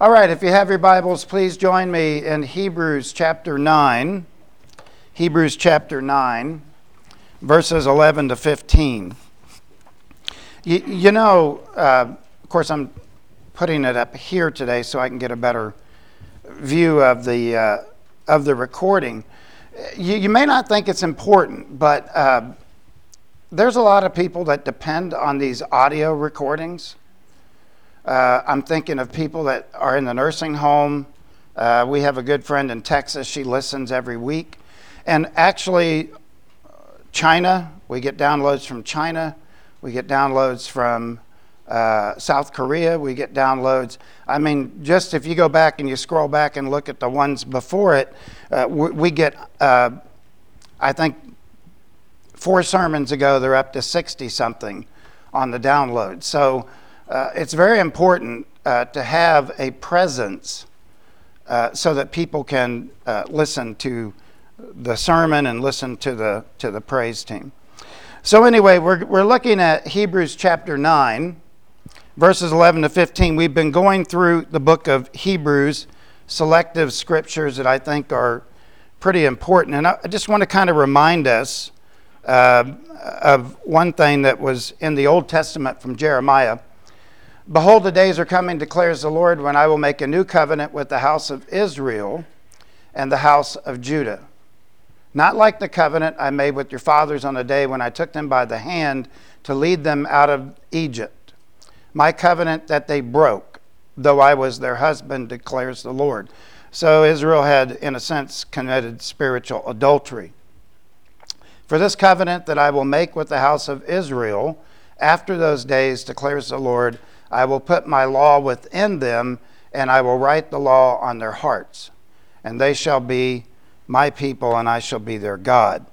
All right, if you have your Bibles, please join me in Hebrews chapter 9. Hebrews chapter 9, verses 11 to 15. You, you know, uh, of course, I'm putting it up here today so I can get a better view of the, uh, of the recording. You, you, may not think it's important, but uh, there's a lot of people that depend on these audio recordings. Uh, I'm thinking of people that are in the nursing home. Uh, we have a good friend in Texas. She listens every week. And actually, China, we get downloads from China. We get downloads from uh, South Korea. We get downloads. I mean, just if you go back and you scroll back and look at the ones before it, uh, we, we, get, uh, I think, four sermons ago, they're up to 60 something on the download. So uh, it's very important uh, to have a presence uh, so that people can uh, listen to the sermon and listen to the, to the praise team. So, anyway, we're, we're looking at Hebrews chapter 9, verses 11 to 15. We've been going through the book of Hebrews, selective scriptures that I think are pretty important. And I just want to kind of remind us uh, of one thing that was in the Old Testament from Jeremiah. Behold, the days are coming, declares the Lord, when I will make a new covenant with the house of Israel and the house of Judah. Not like the covenant I made with your fathers on the day when I took them by the hand to lead them out of Egypt. My covenant that they broke, though I was their husband, declares the Lord. So Israel had, in a sense, committed spiritual adultery. For this covenant that I will make with the house of Israel after those days, declares the Lord, I will put my law within them, and I will write the law on their hearts. And they shall be my people, and I shall be their God.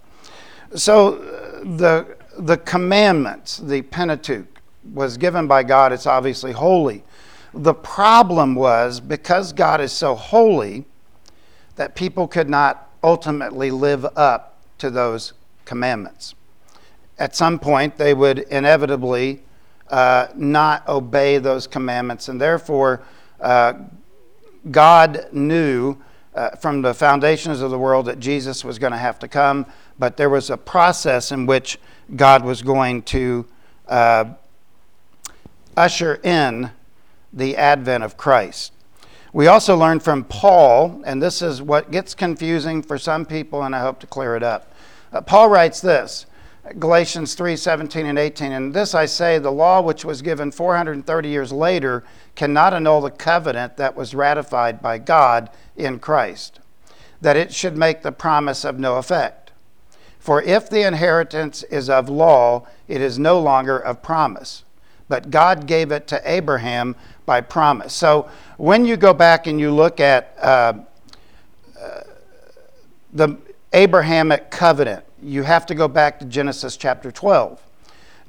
So uh, the, the commandments, the Pentateuch, was given by God. It's obviously holy. The problem was because God is so holy that people could not ultimately live up to those commandments. At some point, they would inevitably uh, not obey those commandments. And therefore, uh, God knew uh, from the foundations of the world that Jesus was going to have to come, but there was a process in which God was going to uh, usher in the advent of Christ. We also learn from Paul, and this is what gets confusing for some people, and I hope to clear it up. Uh, Paul writes this Galatians 3 17 and 18. And this I say, the law which was given 430 years later cannot annul the covenant that was ratified by God in Christ, that it should make the promise of no effect. For if the inheritance is of law, it is no longer of promise. But God gave it to Abraham by promise. So when you go back and you look at uh, uh, the Abrahamic covenant, you have to go back to Genesis chapter 12.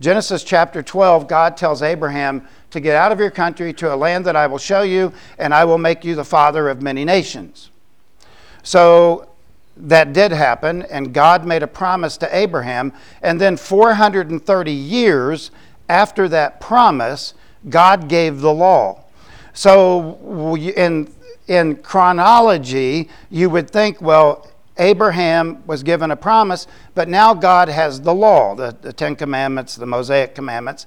Genesis chapter 12, God tells Abraham to get out of your country to a land that I will show you, and I will make you the father of many nations. So that did happen, and God made a promise to Abraham. And then 430 years after that promise, God gave the law. So in, in chronology, you would think, well, Abraham was given a promise, but now God has the law, the, the Ten Commandments, the Mosaic Commandments.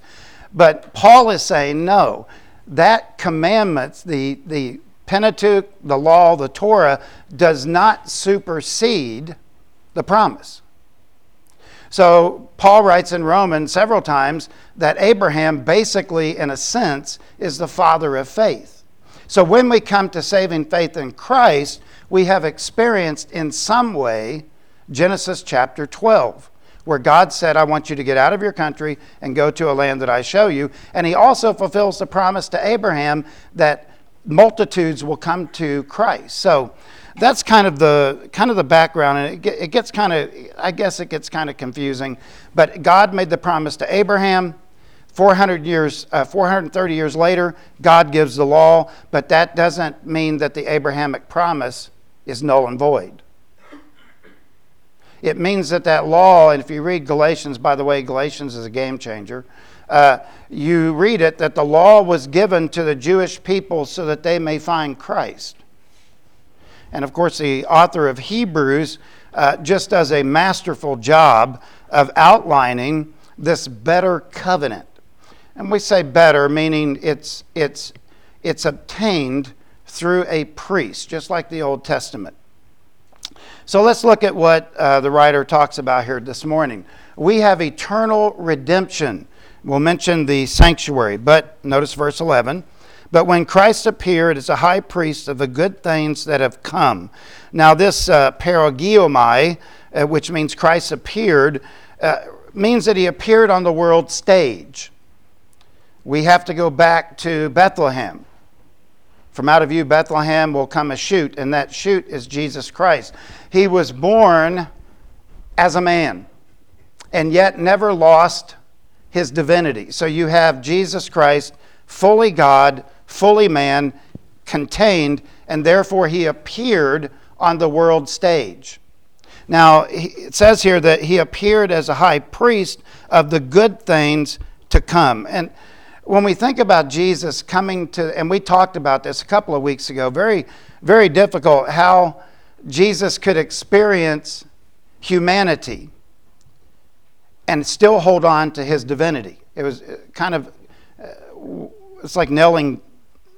But Paul is saying, no, that commandments, the, the Pentateuch, the law, the Torah, does not supersede the promise. So Paul writes in Romans several times that Abraham, basically, in a sense, is the father of faith. So when we come to saving faith in Christ, we have experienced in some way Genesis chapter 12, where God said, I want you to get out of your country and go to a land that I show you. And he also fulfills the promise to Abraham that multitudes will come to Christ. So that's kind of the kind of the background and it, gets kind of i guess it gets kind of confusing but god made the promise to abraham 400 years, uh, 430 years later, God gives the law, but that doesn't mean that the Abrahamic promise is null and void. It means that that law, and if you read Galatians, by the way, Galatians is a game changer. uh, you read it that the law was given to the Jewish people so that they may find Christ. And of course, the author of Hebrews uh, just does a masterful job of outlining this better covenant. And we say better, meaning it's, it's, it's obtained through a priest, just like the Old Testament. So let's look at what uh, the writer talks about here this morning. We have eternal redemption. We'll mention the sanctuary, but notice verse 11. But when Christ appeared as a high priest of the good things that have come. Now, this uh, paraginomai, uh, which means Christ appeared, uh, means that he appeared on the world stage. We have to go back to Bethlehem. From out of you, Bethlehem, will come a shoot, and that shoot is Jesus Christ. He was born as a man, and yet never lost his divinity. So you have Jesus Christ, fully God, fully man, contained, and therefore he appeared on the world stage. Now, it says here that he appeared as a high priest of the good things to come. And when we think about Jesus coming to, and we talked about this a couple of weeks ago, very, very difficult how Jesus could experience humanity and still hold on to his divinity. It was uh, kind of, uh, it's like nailing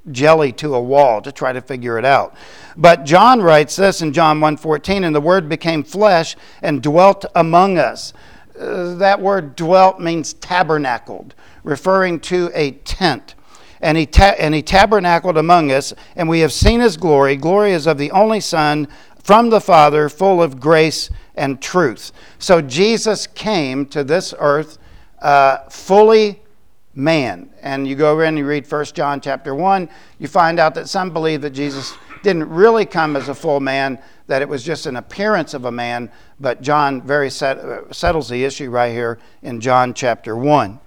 jelly to a wall to try to figure it out. But John writes this in John 1:14 and the word became flesh and dwelt among us. Uh, that word dwelt means tabernacled, referring to a tent. And he, ta- and he tabernacled among us, and we have seen his glory. Glory is of the only Son from the Father, full of grace and truth. So Jesus came to this earth uh, fully man. And you go over and you read 1 John chapter 1, you find out that some believe that Jesus didn't really come as a full man, that it was just an appearance of a man, but John very set, settles the issue right here in John chapter 1.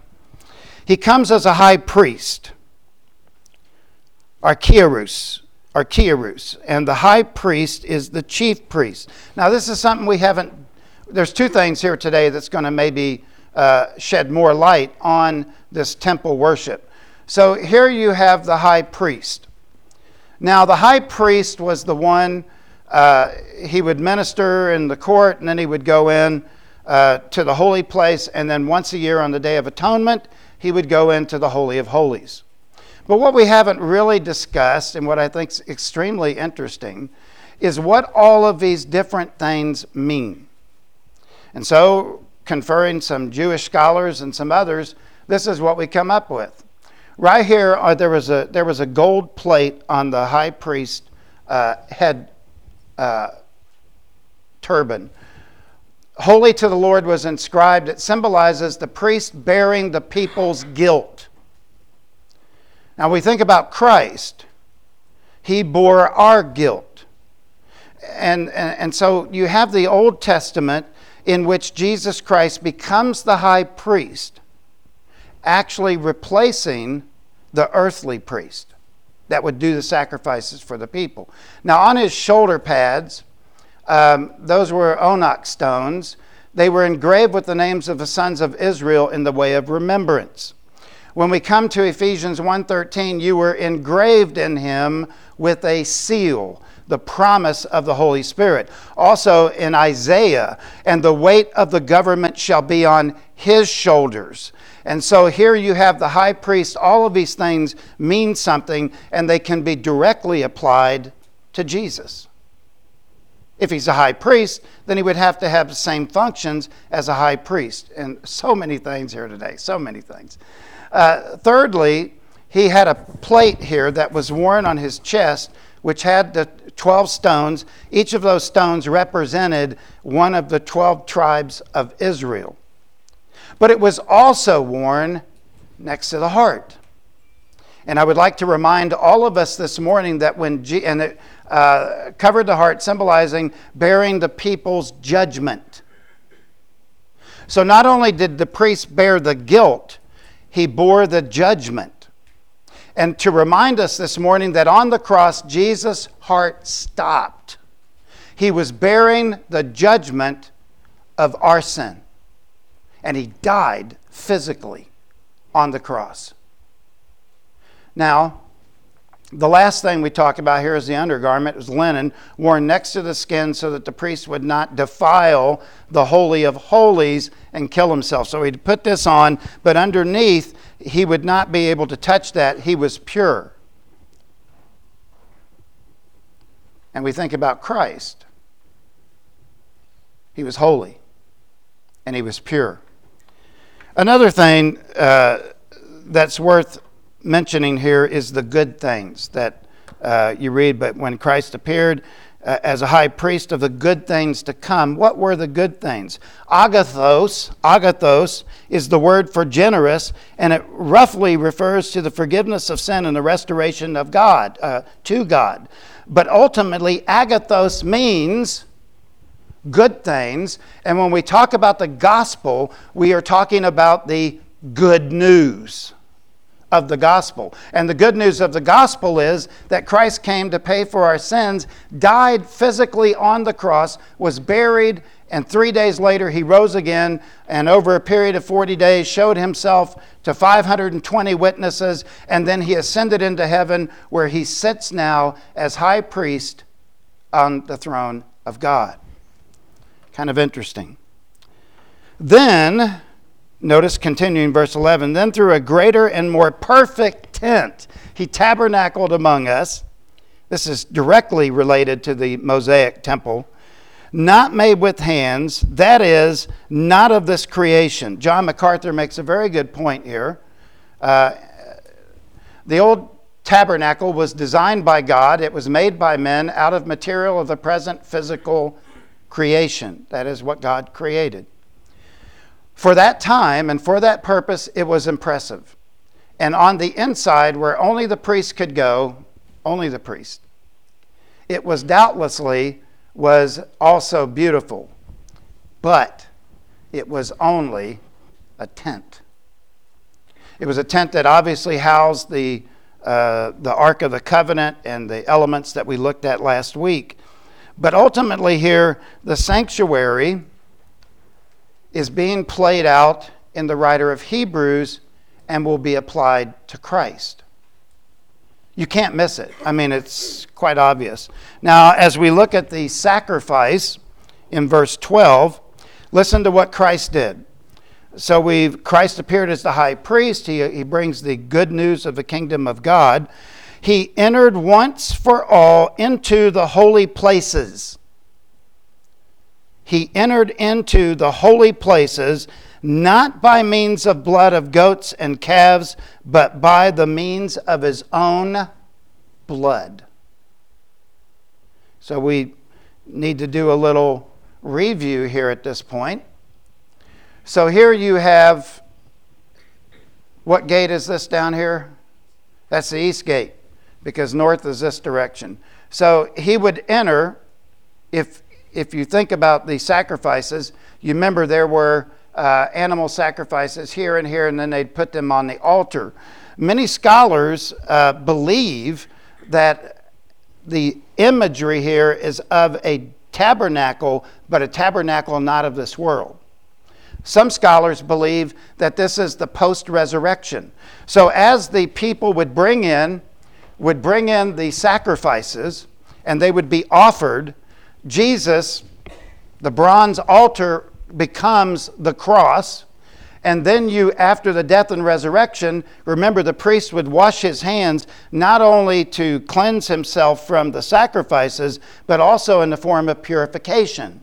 He comes as a high priest, archiereus, archiereus, and the high priest is the chief priest. Now, this is something we haven't, there's two things here today that's going to maybe uh, shed more light on this temple worship. So here you have the high priest. Now, the high priest was the one, uh, he would minister in the court, and then he would go in uh, to the holy place, and then once a year on the Day of Atonement, he would go into the Holy of Holies. But what we haven't really discussed, and what I think is extremely interesting, is what all of these different things mean. And so conferring some Jewish scholars and some others, this is what we come up with. Right here, uh, there, was a, there was a gold plate on the high priest uh, head uh, turban. Holy to the Lord was inscribed. It symbolizes the priest bearing the people's guilt. Now, we think about Christ, he bore our guilt. And, and, and so you have the Old Testament in which Jesus Christ becomes the high priest, actually replacing the earthly priest that would do the sacrifices for the people. Now, on his shoulder pads, um, those were onyx stones. They were engraved with the names of the sons of Israel in the way of remembrance. When we come to Ephesians 1:13, you were engraved in him with a seal the promise of the Holy Spirit. Also in Isaiah, and the weight of the government shall be on his shoulders. And so here you have the high priest. All of these things mean something, and they can be directly applied to Jesus. If he's a high priest, then he would have to have the same functions as a high priest. And so many things here today, so many things. Uh, thirdly, he had a plate here that was worn on his chest, which had the 12 stones. Each of those stones represented one of the 12 tribes of Israel. But it was also worn next to the heart. And I would like to remind all of us this morning that when, G- and it uh, covered the heart, symbolizing bearing the people's judgment. So not only did the priest bear the guilt, he bore the judgment and to remind us this morning that on the cross, Jesus' heart stopped. He was bearing the judgment of our sin, and he died physically on the cross. Now, the last thing we talk about here is the undergarment. It was linen worn next to the skin so that the priest would not defile the Holy of Holies and kill himself. So he'd put this on, but underneath, he would not be able to touch that. He was pure. And we think about Christ. He was holy and he was pure. Another thing uh, that's worth mentioning here is the good things that uh, you read. But when Christ appeared uh, as a high priest of the good things to come, what were the good things? Agathos, agathos is the word for generous, and it roughly refers to the forgiveness of sin and the restoration of God, uh, to God. But ultimately, agathos means good things. And when we talk about the gospel, we are talking about the good news of the gospel. And the good news of the gospel is that Christ came to pay for our sins, died physically on the cross, was buried, and three days later he rose again, and over a period of 40 days showed himself to 520 witnesses, and then he ascended into heaven where he sits now as high priest on the throne of God. Kind of interesting. Then Notice continuing verse 11. Then through a greater and more perfect tent, he tabernacled among us. This is directly related to the Mosaic temple. Not made with hands, that is, not of this creation. John MacArthur makes a very good point here. Uh, the old tabernacle was designed by God, it was made by men out of material of the present physical creation. That is what God created. For that time and for that purpose, it was impressive. And on the inside, where only the priest could go, only the priest, it was doubtlessly was also beautiful, but it was only a tent. It was a tent that obviously housed the, uh, the Ark of the Covenant and the elements that we looked at last week. But ultimately, here, the sanctuary is being played out in the writer of Hebrews and will be applied to Christ. You can't miss it. I mean, it's quite obvious. Now, as we look at the sacrifice in verse 12, listen to what Christ did. So we've Christ appeared as the high priest. He, he brings the good news of the kingdom of God. He entered once for all into the holy places he entered into the holy places not by means of blood of goats and calves, but by the means of his own blood. So we need to do a little review here at this point. So here you have what gate is this down here? That's the east gate because north is this direction. So he would enter if if you think about the sacrifices, you remember there were uh, animal sacrifices here and here, and then they'd put them on the altar. Many scholars uh, believe that the imagery here is of a tabernacle, but a tabernacle not of this world. Some scholars believe that this is the post resurrection. So, as the people would bring in, would bring in the sacrifices, and they would be offered, Jesus, the bronze altar becomes the cross. And then you, after the death and resurrection, remember the priest would wash his hands not only to cleanse himself from the sacrifices, but also in the form of purification.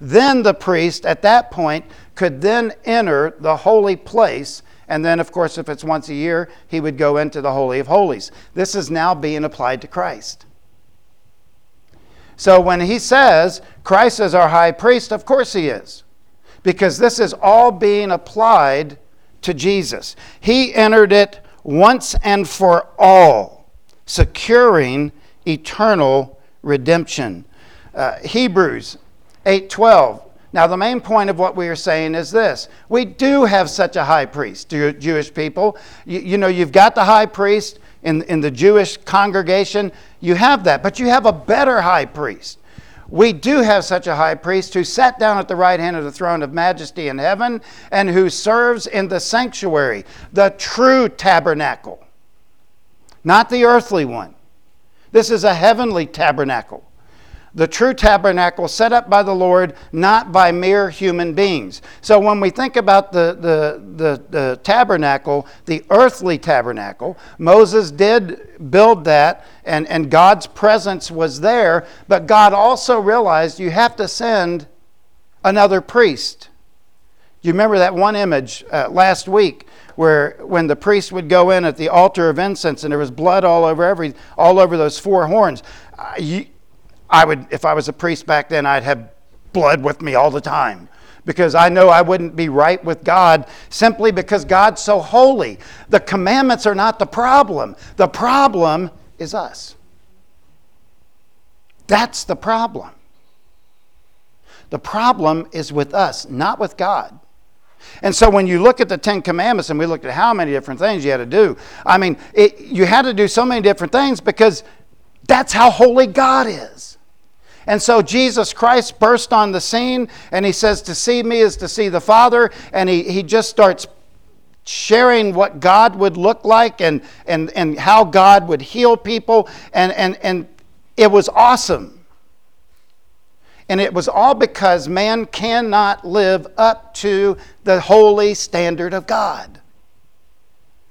Then the priest, at that point, could then enter the holy place. And then, of course, if it's once a year, he would go into the Holy of Holies. This is now being applied to Christ. So when he says Christ is our high priest, of course he is, because this is all being applied to Jesus. He entered it once and for all, securing eternal redemption. Uh, Hebrews 8:12 now, the main point of what we are saying is this we do have such a high priest, Jewish people. You, you, know, you've got the high priest in, in the Jewish congregation, you have that, but you have a better high priest. we do have such a high priest who sat down at the right hand of the throne of majesty in heaven and who serves in the sanctuary, the true tabernacle, not the earthly one. This is a heavenly tabernacle the true tabernacle set up by the Lord, not by mere human beings. So when we think about the, the, the, the, tabernacle, the earthly tabernacle, Moses did build that, and, and God's presence was there, but God also realized you have to send another priest. You remember that one image uh, last week where when the priest would go in at the altar of incense and there was blood all over every all over those four horns. Uh, you, I would, if I was a priest back then, I'd have blood with me all the time because I know I wouldn't be right with God simply because God's so holy. The commandments are not the problem, the problem is us. That's the problem. The problem is with us, not with God. And so when you look at the Ten Commandments, and we looked at how many different things you had to do, I mean, it, you had to do so many different things because that's how holy God is. And so Jesus Christ burst on the scene and he says, To see me is to see the Father. And he, he just starts sharing what God would look like and, and, and how God would heal people. And, and, and it was awesome. And it was all because man cannot live up to the holy standard of God.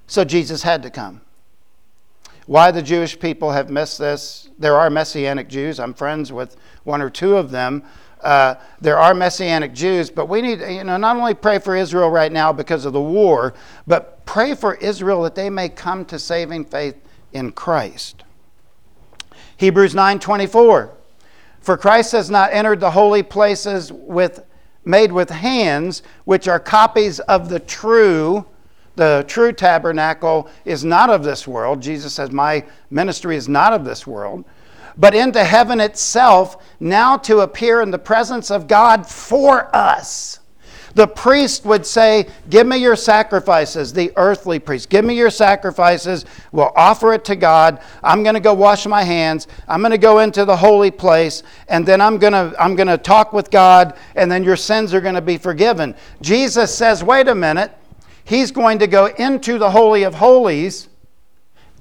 So Jesus had to come. Why the Jewish people have missed this, there are Messianic Jews. I'm friends with one or two of them. Uh, there are Messianic Jews, but we need, you know, not only pray for Israel right now because of the war, but pray for Israel that they may come to saving faith in Christ. Hebrews 9:24 For Christ has not entered the holy places with made with hands which are copies of the true the true tabernacle is not of this world. Jesus says, My ministry is not of this world, but into heaven itself, now to appear in the presence of God for us. The priest would say, Give me your sacrifices, the earthly priest. Give me your sacrifices. We'll offer it to God. I'm going to go wash my hands. I'm going to go into the holy place, and then I'm going to, I'm going to talk with God, and then your sins are going to be forgiven. Jesus says, Wait a minute he's going to go into the Holy of Holies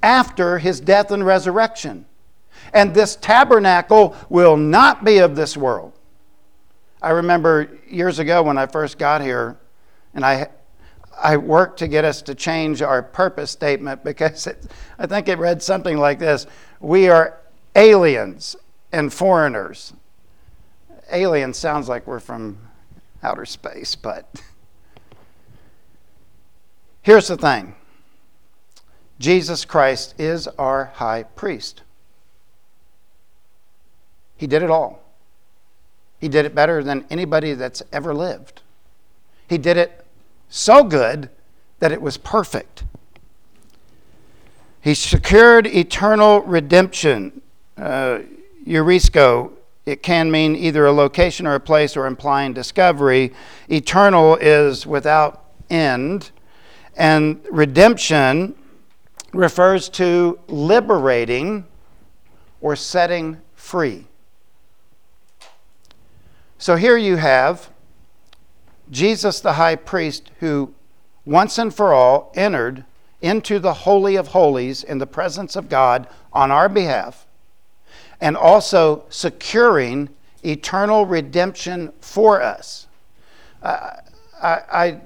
after his death and resurrection. And this tabernacle will not be of this world. I remember years ago when I first got here, and I, I worked to get us to change our purpose statement because it, I think it read something like this We are aliens and foreigners. Alien sounds like we're from outer space, but. Here's the thing Jesus Christ is our high priest. He did it all. He did it better than anybody that's ever lived. He did it so good that it was perfect. He secured eternal redemption. Uh, Eurisco, it can mean either a location or a place or implying discovery. Eternal is without end. And redemption refers to liberating or setting free. So here you have Jesus, the high priest, who once and for all entered into the Holy of Holies in the presence of God on our behalf, and also securing eternal redemption for us. Uh, I, I,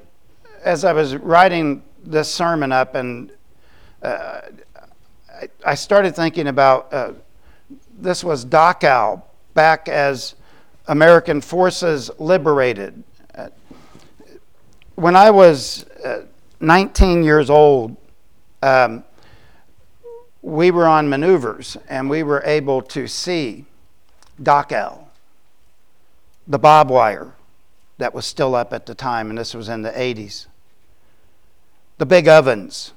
as I was writing this sermon up, and uh, I, I, started thinking about uh, this was Dachau back as American forces liberated. When I was uh, 19 years old, um, we were on maneuvers and we were able to see Dachau, the barbed wire that was still up at the time, and this was in the 80s the big ovens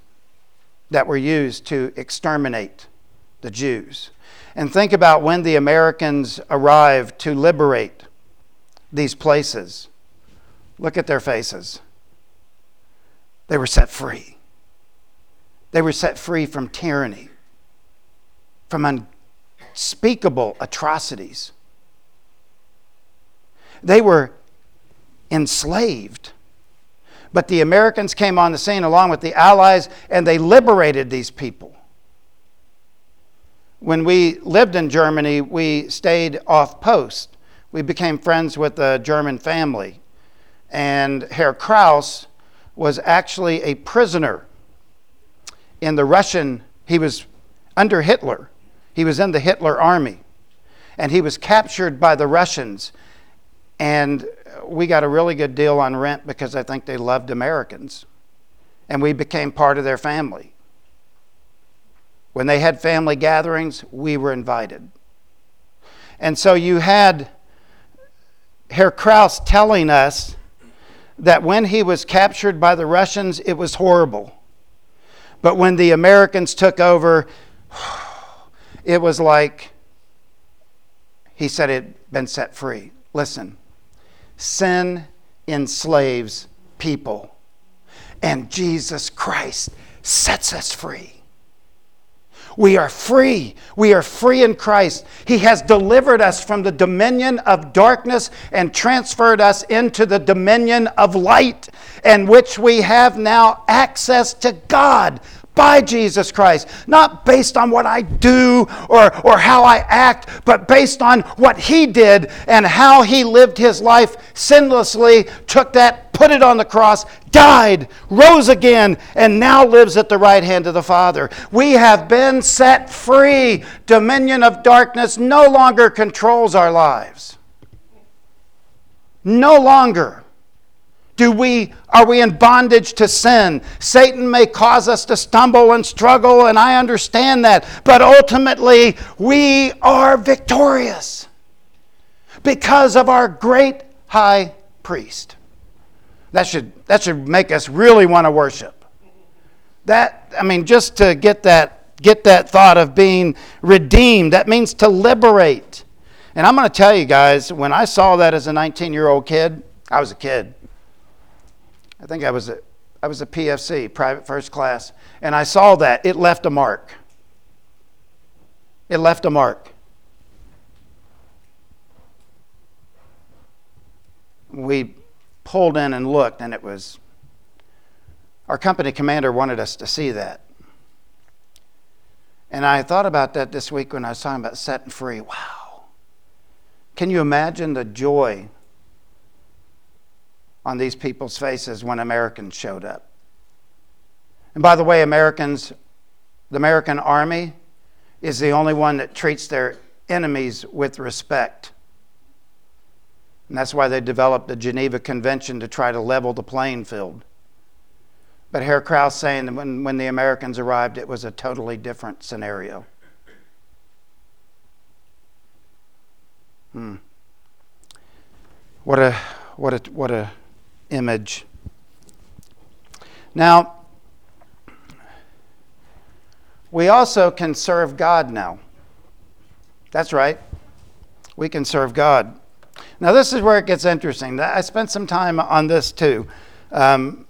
that were used to exterminate the Jews. And think about when the Americans arrived to liberate these places. Look at their faces. They were set free. They were set free from tyranny, from unspeakable atrocities. They were enslaved. But the Americans came on the scene along with the Allies and they liberated these people. When we lived in Germany, we stayed off post. We became friends with a German family. And Herr Kraus was actually a prisoner in the Russian, he was under Hitler. He was in the Hitler army. And he was captured by the Russians. And we got a really good deal on rent because I think they loved Americans. And we became part of their family. When they had family gatherings, we were invited. And so you had Herr Kraus telling us that when he was captured by the Russians, it was horrible. But when the Americans took over, it was like he said it had been set free. Listen, sin enslaves people, and Jesus Christ sets us free. We are free. We are free in Christ. He has delivered us from the dominion of darkness and transferred us into the dominion of light, in which we have now access to God by Jesus Christ, not based on what I do or, or how I act, but based on what He did and how He lived His life sinlessly, took that, put it on the cross, died, rose again, and now lives at the right hand of the Father. We have been set free. Dominion of darkness no longer controls our lives. No longer do we are we in bondage to sin satan may cause us to stumble and struggle and i understand that but ultimately we are victorious because of our great high priest that should that should make us really want to worship that i mean just to get that get that thought of being redeemed that means to liberate and i'm going to tell you guys when i saw that as a 19 year old kid i was a kid I think I was a, I was a PFC, private first class, and I saw that. It left a mark. It left a mark. We pulled in and looked, and it was our company commander wanted us to see that. And I thought about that this week when I was talking about setting free. Wow. Can you imagine the joy on these people's faces when Americans showed up. And by the way, Americans, the American army is the only one that treats their enemies with respect. And that's why they developed the Geneva Convention to try to level the playing field. But Herr Kraus saying that when, when the Americans arrived, it was a totally different scenario. Hmm. What a, what a, what a image. Now, we also can serve God now. That's right. We can serve God. Now, this is where it gets interesting. I spent some time on this too. Um,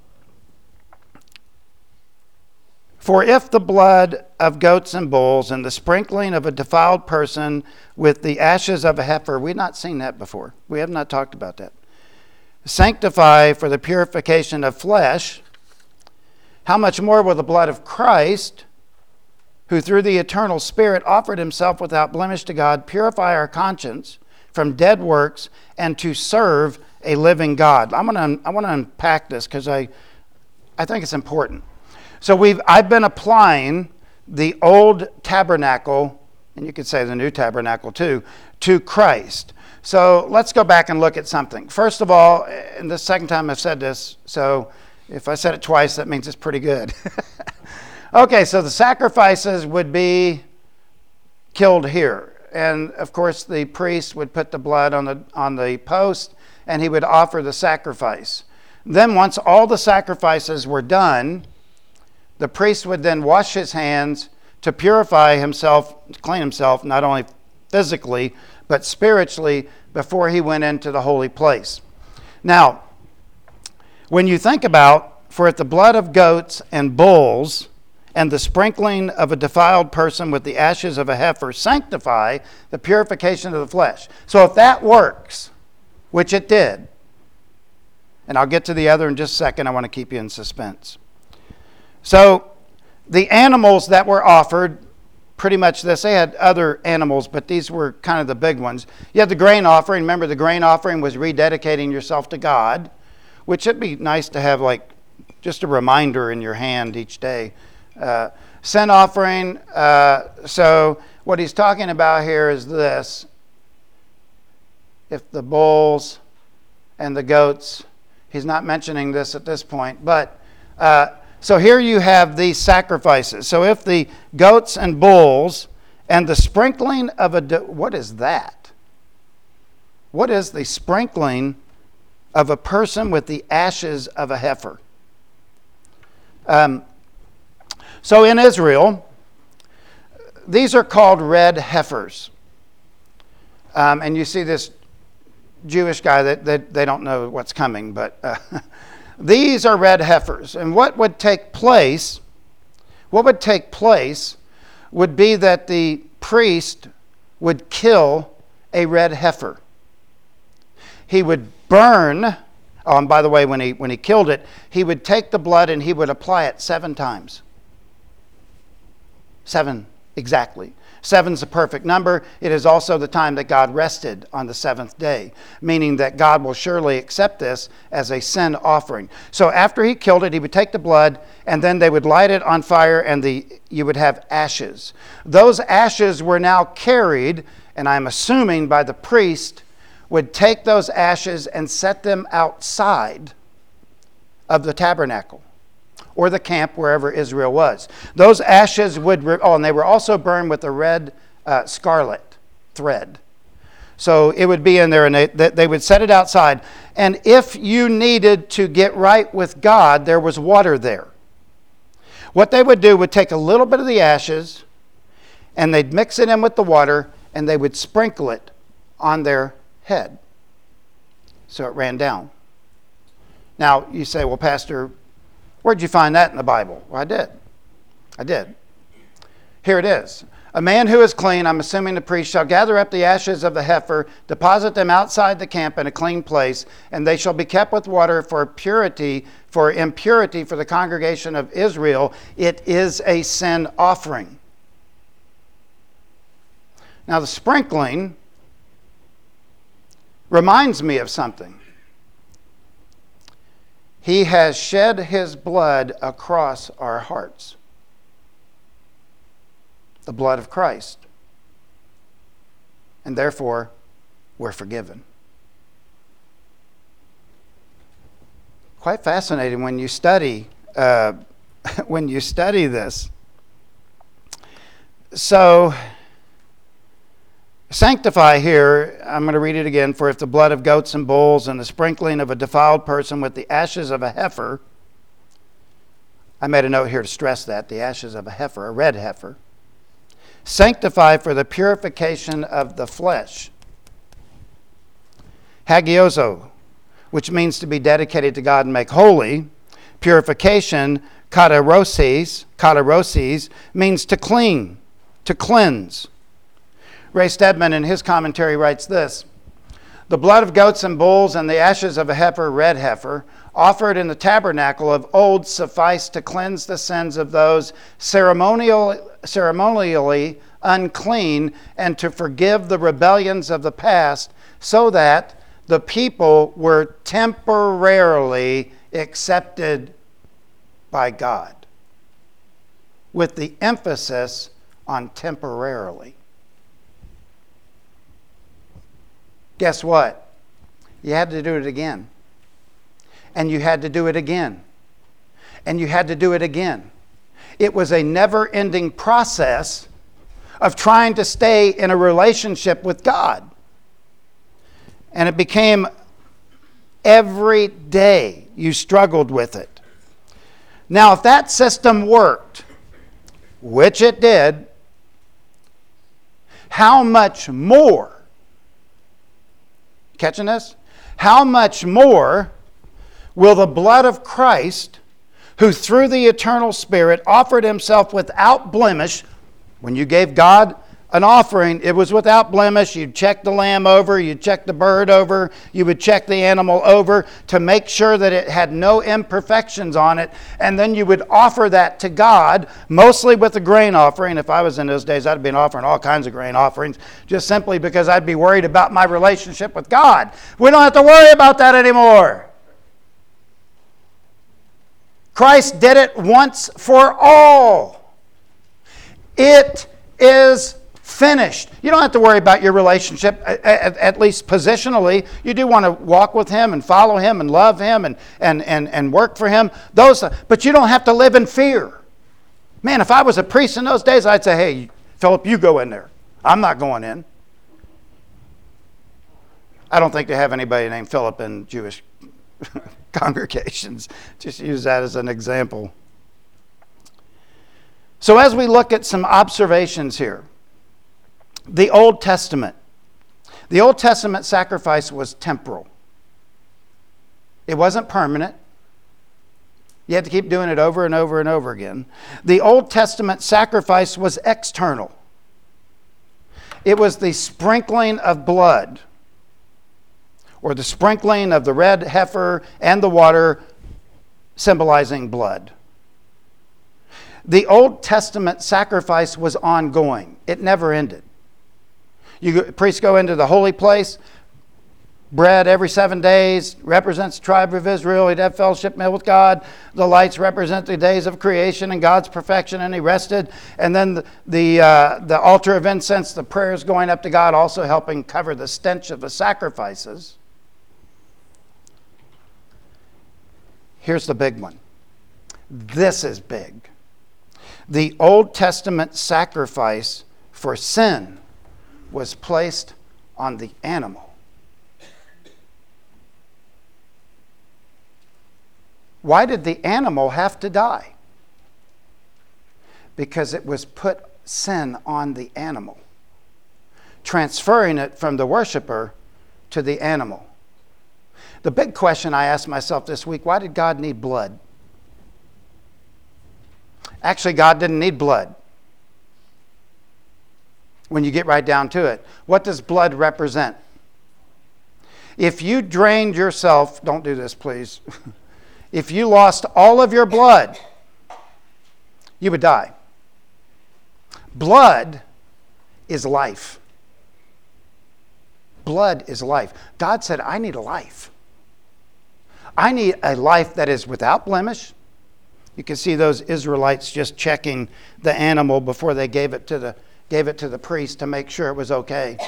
For if the blood of goats and bulls and the sprinkling of a defiled person with the ashes of a heifer, we've not seen that before. We have not talked about that sanctify for the purification of flesh, how much more will the blood of Christ, who through the eternal Spirit offered himself without blemish to God, purify our conscience from dead works and to serve a living God? I'm gonna, I want to unpack this because I, I think it's important. So we've, I've been applying the old tabernacle, and you could say the new tabernacle too, to Christ. So let's go back and look at something. First of all, and the second time I've said this, so if I said it twice, that means it's pretty good. okay, so the sacrifices would be killed here. And of course, the priest would put the blood on the, on the post and he would offer the sacrifice. Then, once all the sacrifices were done, the priest would then wash his hands to purify himself, clean himself, not only physically, but spiritually before he went into the holy place. Now, when you think about, for if the blood of goats and bulls and the sprinkling of a defiled person with the ashes of a heifer sanctify the purification of the flesh. So if that works, which it did. And I'll get to the other in just a second. I want to keep you in suspense. So, the animals that were offered, pretty much this. They had other animals, but these were kind of the big ones. You had the grain offering. Remember, the grain offering was rededicating yourself to God, which it'd be nice to have, like, just a reminder in your hand each day. Uh, sin offering. Uh, so, what he's talking about here is this if the bulls and the goats, he's not mentioning this at this point, but uh, so here you have these sacrifices. So if the goats and bulls and the sprinkling of a, what is that? What is the sprinkling of a person with the ashes of a heifer? Um, so in Israel, these are called red heifers. Um, and you see this Jewish guy that, that they don't know what's coming, but uh, these are red heifers. And what would take place, what would take place would be that the priest would kill a red heifer. He would burn, oh, and by the way, when he, when he killed it, he would take the blood and he would apply it seven times. Seven exactly. Seven's a perfect number. It is also the time that God rested on the seventh day, meaning that God will surely accept this as a sin offering. So after he killed it, he would take the blood and then they would light it on fire and the, you would have ashes. Those ashes were now carried, and I'm assuming by the priest, would take those ashes and set them outside of the tabernacle or the camp wherever Israel was. Those ashes would, oh, and they were also burned with a red uh, scarlet thread. So it would be in there, and they, they would set it outside. And if you needed to get right with God, there was water there. What they would do would take a little bit of the ashes, and they'd mix it in with the water, and they would sprinkle it on their head. So it ran down. Now, you say, well, Pastor, Where'd you find that in the Bible? Well, I did. I did. Here it is. A man who is clean, I'm assuming the priest, shall gather up the ashes of the heifer, deposit them outside the camp in a clean place, and they shall be kept with water for purity, for impurity for the congregation of Israel. It is a sin offering. Now, the sprinkling reminds me of something. He has shed his blood across our hearts. The blood of Christ. And therefore, we're forgiven. Quite fascinating when you study uh, when you study this. So Sanctify here, I'm going to read it again. For if the blood of goats and bulls and the sprinkling of a defiled person with the ashes of a heifer, I made a note here to stress that the ashes of a heifer, a red heifer, sanctify for the purification of the flesh. Hagiazo, which means to be dedicated to God and make holy. Purification, katarosis, katarosis, means to clean, to cleanse. Ray Stedman, in his commentary, writes this The blood of goats and bulls and the ashes of a heifer, red heifer, offered in the tabernacle of old sufficed to cleanse the sins of those ceremonial, ceremonially unclean and to forgive the rebellions of the past, so that the people were temporarily accepted by God, with the emphasis on temporarily. Guess what? You had to do it again. And you had to do it again. And you had to do it again. It was a never ending process of trying to stay in a relationship with God. And it became every day you struggled with it. Now, if that system worked, which it did, how much more Catching this? How much more will the blood of Christ, who through the eternal Spirit offered himself without blemish, when you gave God an offering, it was without blemish. You'd check the lamb over, you'd check the bird over, you would check the animal over to make sure that it had no imperfections on it. And then you would offer that to God, mostly with a grain offering. If I was in those days, I'd been offering all kinds of grain offerings, just simply because I'd be worried about my relationship with God. We don't have to worry about that anymore. Christ did it once for all. It is finished. You don't have to worry about your relationship, at, at, least positionally. You do want to walk with Him and follow Him and love Him and, and, and, and work for Him. Those, but you don't have to live in fear. Man, if I was a priest in those days, I'd say, hey, Philip, you go in there. I'm not going in. I don't think they have anybody named Philip in Jewish congregations. Just use that as an example. So, as we look at some observations here, the Old Testament. The Old Testament sacrifice was temporal, it wasn't permanent. You had to keep doing it over and over and over again. The Old Testament sacrifice was external, it was the sprinkling of blood, or the sprinkling of the red heifer and the water, symbolizing blood. The Old Testament sacrifice was ongoing, it never ended. You priests go into the holy place. Bread every seven days represents the tribe of Israel. He'd have fellowship meal with God. The lights represent the days of creation and God's perfection, and he rested. And then the the, uh, the altar of incense, the prayers going up to God, also helping cover the stench of the sacrifices. Here's the big one. This is big. The Old Testament sacrifice for sin was placed on the animal. Why did the animal have to die? Because it was put sin on the animal, transferring it from the worshiper to the animal. The big question I asked myself this week why did God need blood? Actually, God didn't need blood when you get right down to it. What does blood represent? If you drained yourself, don't do this, please. if you lost all of your blood, you would die. Blood is life. Blood is life. God said, I need a life. I need a life that is without blemish. You can see those Israelites just checking the animal before they gave it to the gave it to the priest to make sure it was okay.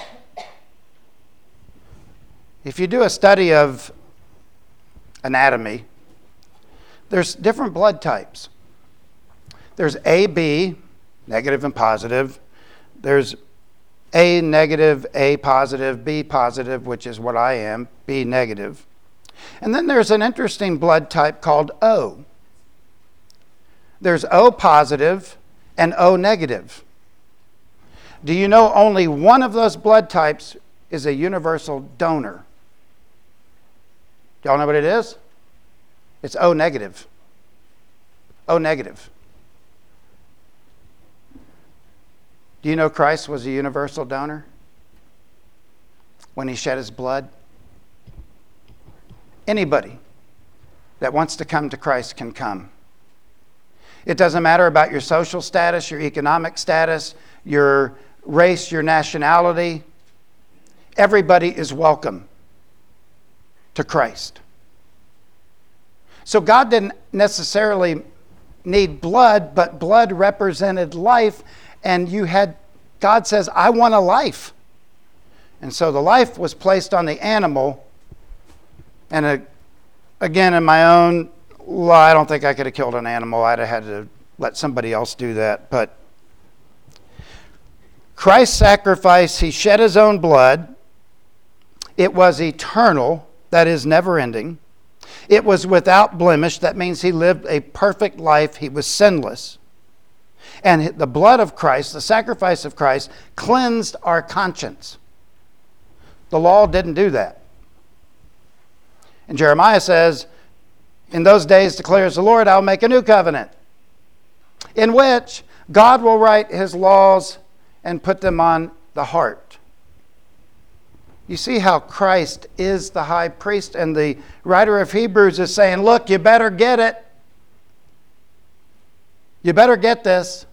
If you do a study of anatomy, there's different blood types. There's AB, negative and positive. There's A negative, A positive, B positive, which is what I am, B negative. And then there's an interesting blood type called O. There's O positive and O negative. Do you know only one of those blood types is a universal donor? Y'all know what it is? It's O negative. O negative. Do you know Christ was a universal donor when he shed his blood? Anybody that wants to come to Christ can come. It doesn't matter about your social status, your economic status, your race, your nationality. Everybody is welcome to Christ. So God didn't necessarily need blood, but blood represented life, and you had, God says, I want a life. And so the life was placed on the animal, and a, again, in my own law, I don't think I could have killed an animal. I'd have had to let somebody else do that. But Christ's sacrifice, he shed his own blood. It was eternal, that is, never ending. It was without blemish, that means he lived a perfect life, he was sinless. And the blood of Christ, the sacrifice of Christ, cleansed our conscience. The law didn't do that. And Jeremiah says, In those days declares the Lord, I'll make a new covenant, in which God will write his laws and put them on the heart. You see how Christ is the high priest, and the writer of Hebrews is saying, Look, you better get it. You better get this.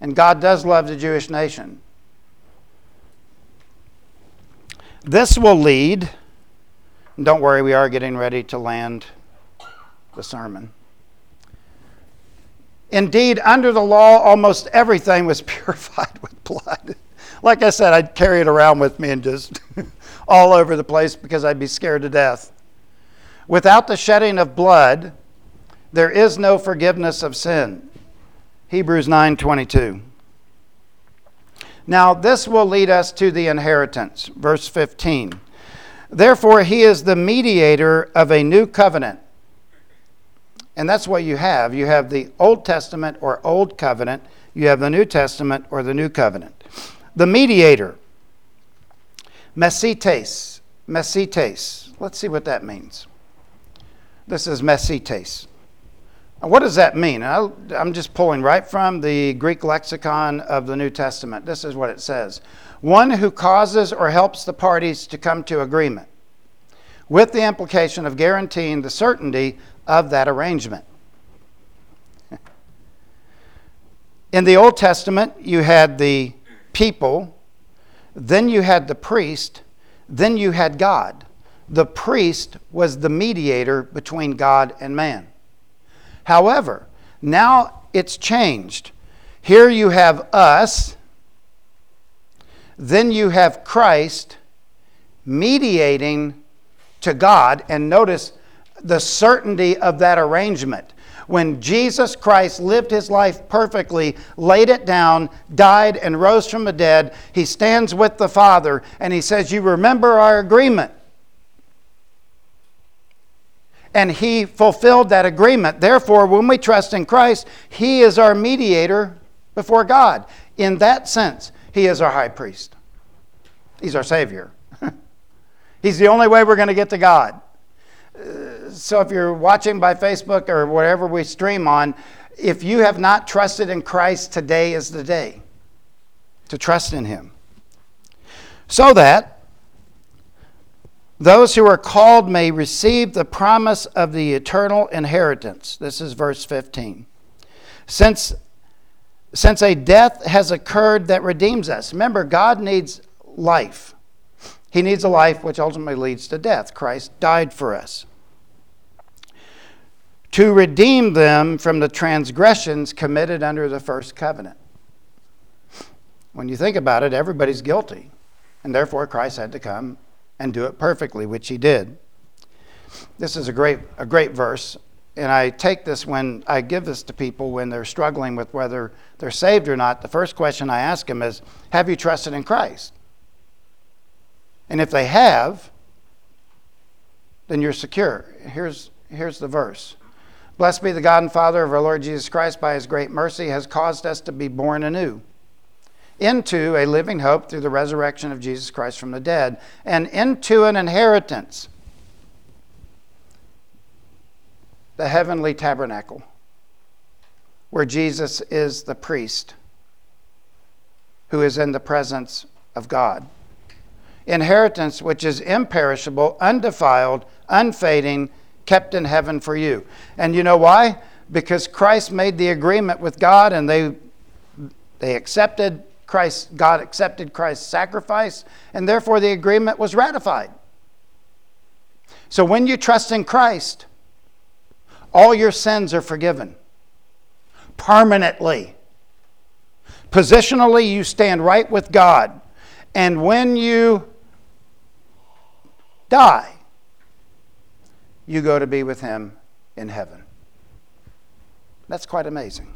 And God does love the Jewish nation. This will lead, don't worry, we are getting ready to land the sermon. Indeed, under the law, almost everything was purified with blood. Like I said, I'd carry it around with me and just all over the place because I'd be scared to death. Without the shedding of blood, there is no forgiveness of sin. Hebrews 9:22. Now, this will lead us to the inheritance, verse 15. Therefore, he is the mediator of a new covenant and that's what you have. You have the Old Testament or Old Covenant, you have the New Testament or the New Covenant. The mediator, mesites, mesites. Let's see what that means. This is mesites. What does that mean? I'm just pulling right from the Greek lexicon of the New Testament. This is what it says One who causes or helps the parties to come to agreement, with the implication of guaranteeing the certainty of that arrangement. In the Old Testament, you had the people, then you had the priest, then you had God. The priest was the mediator between God and man. However, now it's changed. Here you have us, then you have Christ mediating to God. And notice the certainty of that arrangement. When Jesus Christ lived his life perfectly, laid it down, died, and rose from the dead, he stands with the Father and he says, You remember our agreement. And he fulfilled that agreement. Therefore, when we trust in Christ, he is our mediator before God. In that sense, he is our high priest, he's our Savior. He's the only way we're going to get to God so if you're watching by Facebook or whatever we stream on, if you have not trusted in Christ, today is the day to trust in Him. So that those who are called may receive the promise of the eternal inheritance. This is verse 15. Since, since a death has occurred that redeems us. Remember, God needs life. He needs a life which ultimately leads to death. Christ died for us to redeem them from the transgressions committed under the first covenant. When you think about it, everybody's guilty, and therefore Christ had to come and do it perfectly, which he did. This is a great, a great verse, and I take this when I give this to people when they're struggling with whether they're saved or not. The first question I ask them is Have you trusted in Christ? And if they have, then you're secure. Here's, here's the verse Blessed be the God and Father of our Lord Jesus Christ, by his great mercy, has caused us to be born anew into a living hope through the resurrection of Jesus Christ from the dead, and into an inheritance, the heavenly tabernacle, where Jesus is the priest who is in the presence of God. Inheritance which is imperishable, undefiled, unfading, kept in heaven for you. And you know why? Because Christ made the agreement with God and they they accepted Christ God accepted Christ's sacrifice and therefore the agreement was ratified. So when you trust in Christ, all your sins are forgiven permanently. Positionally, you stand right with God. And when you die, you go to be with him in heaven. That's quite amazing.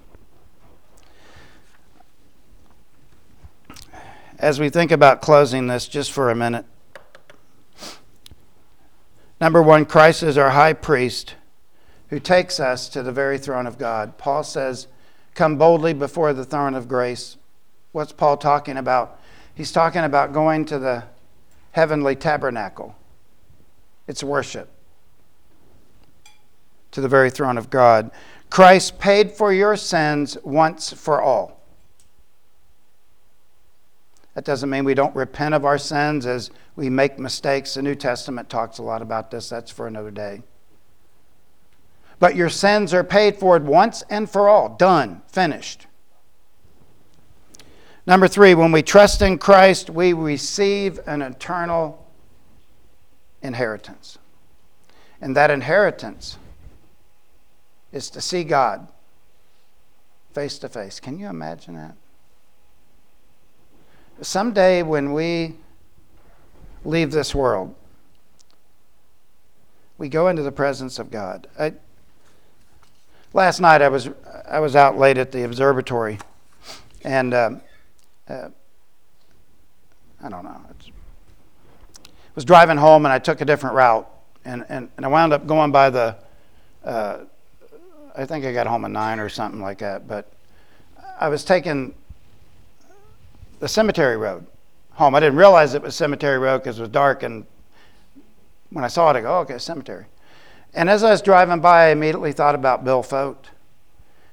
As we think about closing this, just for a minute. Number one, Christ is our high priest who takes us to the very throne of God. Paul says, Come boldly before the throne of grace. What's Paul talking about? He's talking about going to the heavenly tabernacle. It's worship to the very throne of God. Christ paid for your sins once for all. That doesn't mean we don't repent of our sins as we make mistakes. The New Testament talks a lot about this. That's for another day. But your sins are paid for once and for all. Done. Finished. Number three, when we trust in Christ, we receive an eternal inheritance. And that inheritance is to see God face to face. Can you imagine that? Someday when we leave this world, we go into the presence of God. I, last night I was I was out late at the observatory, and um, uh, I don't know. It's, was driving home and I took a different route, and, and, and I wound up going by the. Uh, I think I got home at nine or something like that, but I was taking the cemetery road home. I didn't realize it was cemetery road because it was dark, and when I saw it, I go, oh, okay, cemetery. And as I was driving by, I immediately thought about Bill Fote,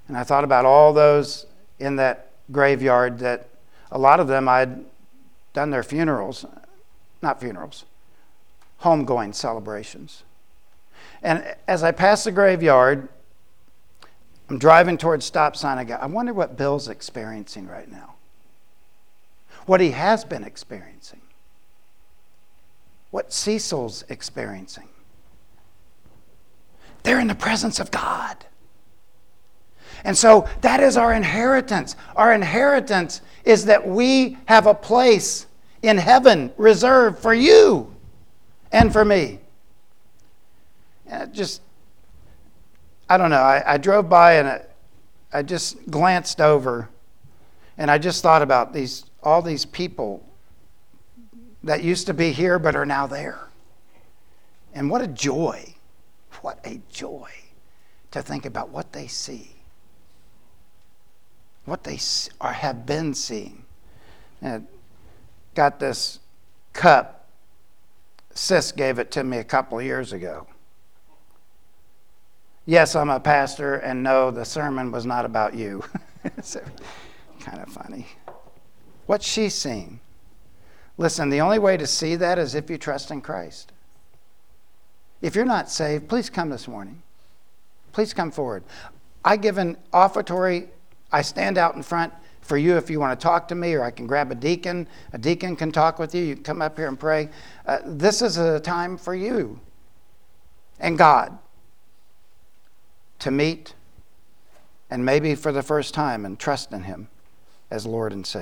and I thought about all those in that graveyard that a lot of them I'd done their funerals, not funerals, homegoing celebrations. And as I passed the graveyard, I'm driving towards stop sign. I go, I wonder what Bill's experiencing right now. What he has been experiencing. What Cecil's experiencing. They're in the presence of God. And so that is our inheritance. Our inheritance is that we have a place in heaven reserved for you and for me. And just, I don't know. I, I drove by and I, I just glanced over and I just thought about these all these people that used to be here but are now there. And what a joy. What a joy to think about what they see what they are, have been seeing. And got this cup. Sis gave it to me a couple of years ago. Yes, I'm a pastor, and no, the sermon was not about you. so, kind of funny. What's she seeing? Listen, the only way to see that is if you trust in Christ. If you're not saved, please come this morning. Please come forward. I give an offertory I stand out in front for you if you want to talk to me, or I can grab a deacon. A deacon can talk with you. You can come up here and pray. Uh, this is a time for you and God to meet and maybe for the first time and trust in Him as Lord and Savior.